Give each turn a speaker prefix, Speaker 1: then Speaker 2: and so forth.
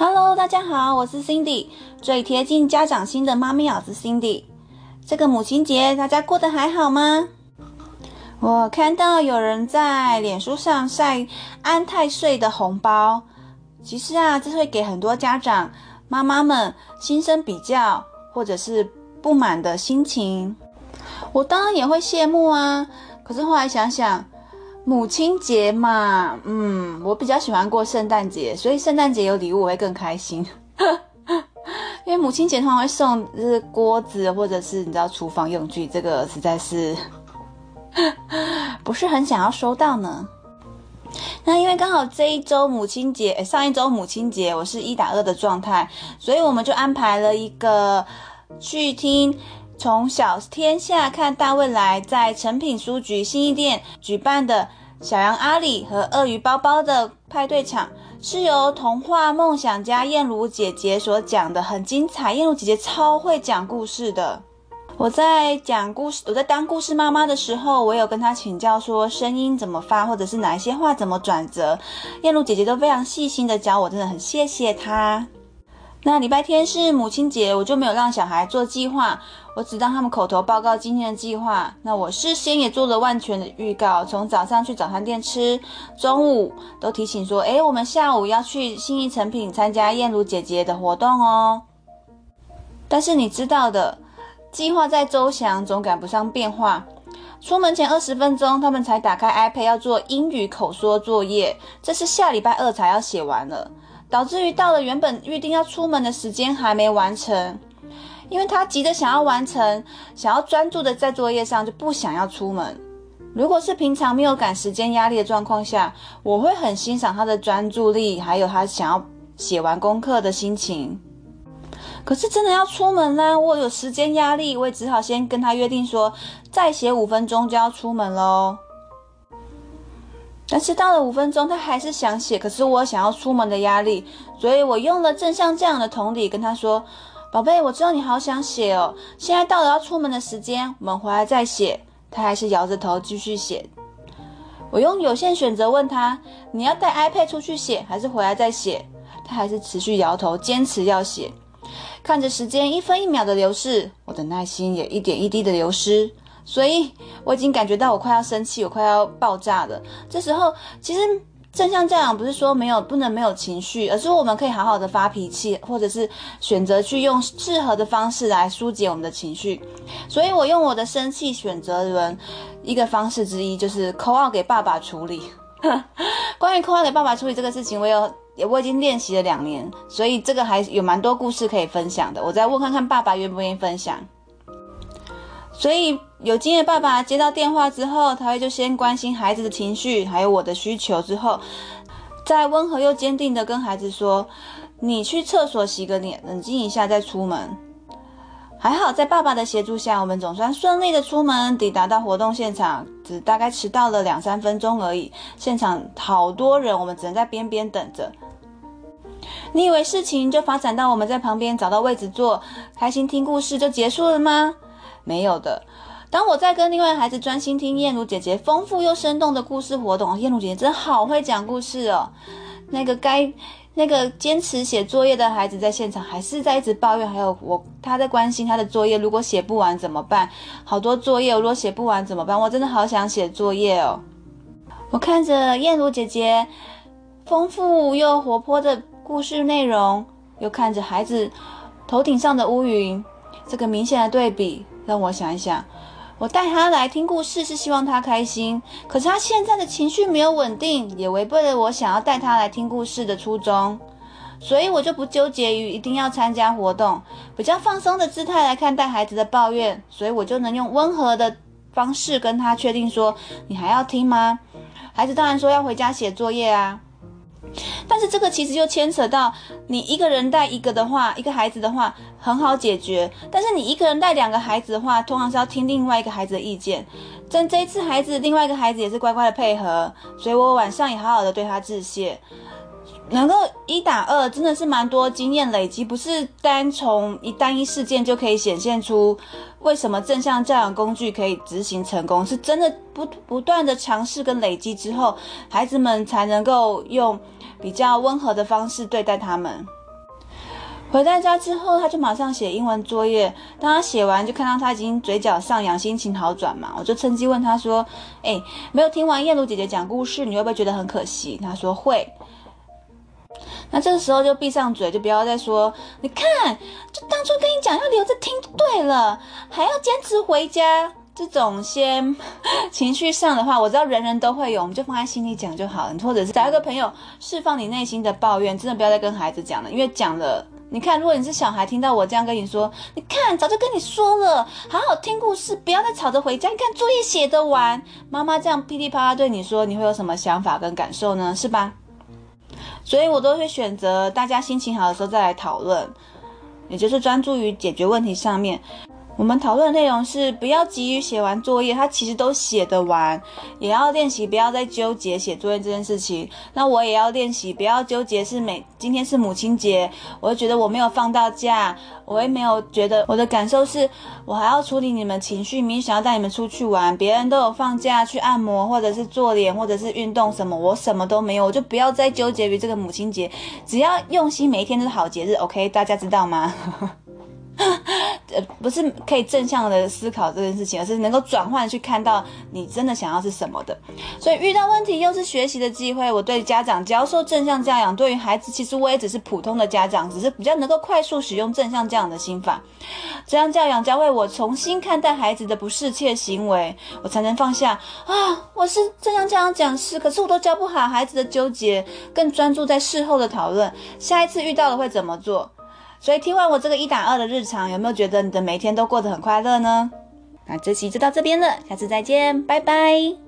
Speaker 1: Hello，大家好，我是 Cindy，最贴近家长心的妈咪老师 Cindy。这个母亲节，大家过得还好吗？我看到有人在脸书上晒安太税的红包，其实啊，这会给很多家长妈妈们心生比较或者是不满的心情。我当然也会羡慕啊，可是后来想想。母亲节嘛，嗯，我比较喜欢过圣诞节，所以圣诞节有礼物我会更开心。因为母亲节通常会送就是锅子或者是你知道厨房用具，这个实在是 不是很想要收到呢。那因为刚好这一周母亲节，上一周母亲节我是一打二的状态，所以我们就安排了一个去听。从小天下看大未来，在诚品书局新义店举办的小羊阿里和鳄鱼包包的派对场，是由童话梦想家燕如姐姐所讲的，很精彩。燕如姐姐超会讲故事的。我在讲故事，我在当故事妈妈的时候，我有跟她请教说声音怎么发，或者是哪一些话怎么转折。燕如姐姐都非常细心的教我，真的很谢谢她。那礼拜天是母亲节，我就没有让小孩做计划，我只让他们口头报告今天的计划。那我事先也做了万全的预告，从早上去早餐店吃，中午都提醒说，诶，我们下午要去新义成品参加燕如姐姐的活动哦。但是你知道的，计划再周详，总赶不上变化。出门前二十分钟，他们才打开 iPad 要做英语口说作业，这是下礼拜二才要写完了。导致于到了原本预定要出门的时间还没完成，因为他急着想要完成，想要专注的在作业上，就不想要出门。如果是平常没有赶时间压力的状况下，我会很欣赏他的专注力，还有他想要写完功课的心情。可是真的要出门啦，我有时间压力，我也只好先跟他约定说，再写五分钟就要出门喽。但是到了五分钟，他还是想写，可是我想要出门的压力，所以我用了正像这样的同理跟他说：“宝贝，我知道你好想写哦，现在到了要出门的时间，我们回来再写。”他还是摇着头继续写。我用有限选择问他：“你要带 iPad 出去写，还是回来再写？”他还是持续摇头，坚持要写。看着时间一分一秒的流逝，我的耐心也一点一滴的流失。所以我已经感觉到我快要生气，我快要爆炸了。这时候，其实正向教养不是说没有不能没有情绪，而是我们可以好好的发脾气，或者是选择去用适合的方式来疏解我们的情绪。所以我用我的生气选择人一个方式之一，就是 call out 给爸爸处理。关于 call out 给爸爸处理这个事情，我有我已经练习了两年，所以这个还有蛮多故事可以分享的。我再问看看爸爸愿不愿意分享。所以有经验爸爸接到电话之后，他会就先关心孩子的情绪，还有我的需求之后，再温和又坚定的跟孩子说：“你去厕所洗个脸，冷静一下再出门。”还好在爸爸的协助下，我们总算顺利的出门，抵达到活动现场，只大概迟到了两三分钟而已。现场好多人，我们只能在边边等着。你以为事情就发展到我们在旁边找到位置坐，开心听故事就结束了吗？没有的。当我在跟另外孩子专心听燕如姐姐丰富又生动的故事活动，燕如姐姐真的好会讲故事哦。那个该那个坚持写作业的孩子在现场还是在一直抱怨，还有我他在关心他的作业，如果写不完怎么办？好多作业，如果写不完怎么办？我真的好想写作业哦。我看着燕如姐姐丰富又活泼的故事内容，又看着孩子头顶上的乌云，这个明显的对比。让我想一想，我带他来听故事是希望他开心，可是他现在的情绪没有稳定，也违背了我想要带他来听故事的初衷，所以我就不纠结于一定要参加活动，比较放松的姿态来看待孩子的抱怨，所以我就能用温和的方式跟他确定说：“你还要听吗？”孩子当然说要回家写作业啊。但是这个其实就牵扯到，你一个人带一个的话，一个孩子的话很好解决。但是你一个人带两个孩子的话，通常是要听另外一个孩子的意见。但这一次孩子另外一个孩子也是乖乖的配合，所以我晚上也好好的对他致谢。能够一打二，真的是蛮多经验累积，不是单从一单一事件就可以显现出为什么正向教养工具可以执行成功，是真的不不断的尝试跟累积之后，孩子们才能够用比较温和的方式对待他们。回到家之后，他就马上写英文作业。当他写完，就看到他已经嘴角上扬，心情好转嘛。我就趁机问他说：“哎，没有听完燕如姐姐讲故事，你会不会觉得很可惜？”他说会。那这个时候就闭上嘴，就不要再说。你看，就当初跟你讲要留着听就对了，还要坚持回家。这种先情绪上的话，我知道人人都会有，我们就放在心里讲就好了。或者是找一个朋友释放你内心的抱怨，真的不要再跟孩子讲了，因为讲了，你看，如果你是小孩，听到我这样跟你说，你看，早就跟你说了，好好听故事，不要再吵着回家。你看作业写得完，妈妈这样噼里啪啦对你说，你会有什么想法跟感受呢？是吧？所以我都会选择大家心情好的时候再来讨论，也就是专注于解决问题上面。我们讨论的内容是不要急于写完作业，他其实都写得完，也要练习不要再纠结写作业这件事情。那我也要练习不要纠结是每今天是母亲节，我就觉得我没有放到假，我也没有觉得我的感受是我还要处理你们情绪，明明想要带你们出去玩，别人都有放假去按摩或者是做脸或者是运动什么，我什么都没有，我就不要再纠结于这个母亲节，只要用心每一天都是好节日，OK，大家知道吗？呃，不是可以正向的思考这件事情，而是能够转换去看到你真的想要是什么的。所以遇到问题又是学习的机会。我对家长教授正向教养，对于孩子，其实我也只是普通的家长，只是比较能够快速使用正向教养的心法。这样教养教会我重新看待孩子的不适切行为，我才能放下啊，我是正向教养讲师，可是我都教不好孩子的纠结，更专注在事后的讨论，下一次遇到了会怎么做。所以听完我这个一打二的日常，有没有觉得你的每天都过得很快乐呢？那这期就到这边了，下次再见，拜拜。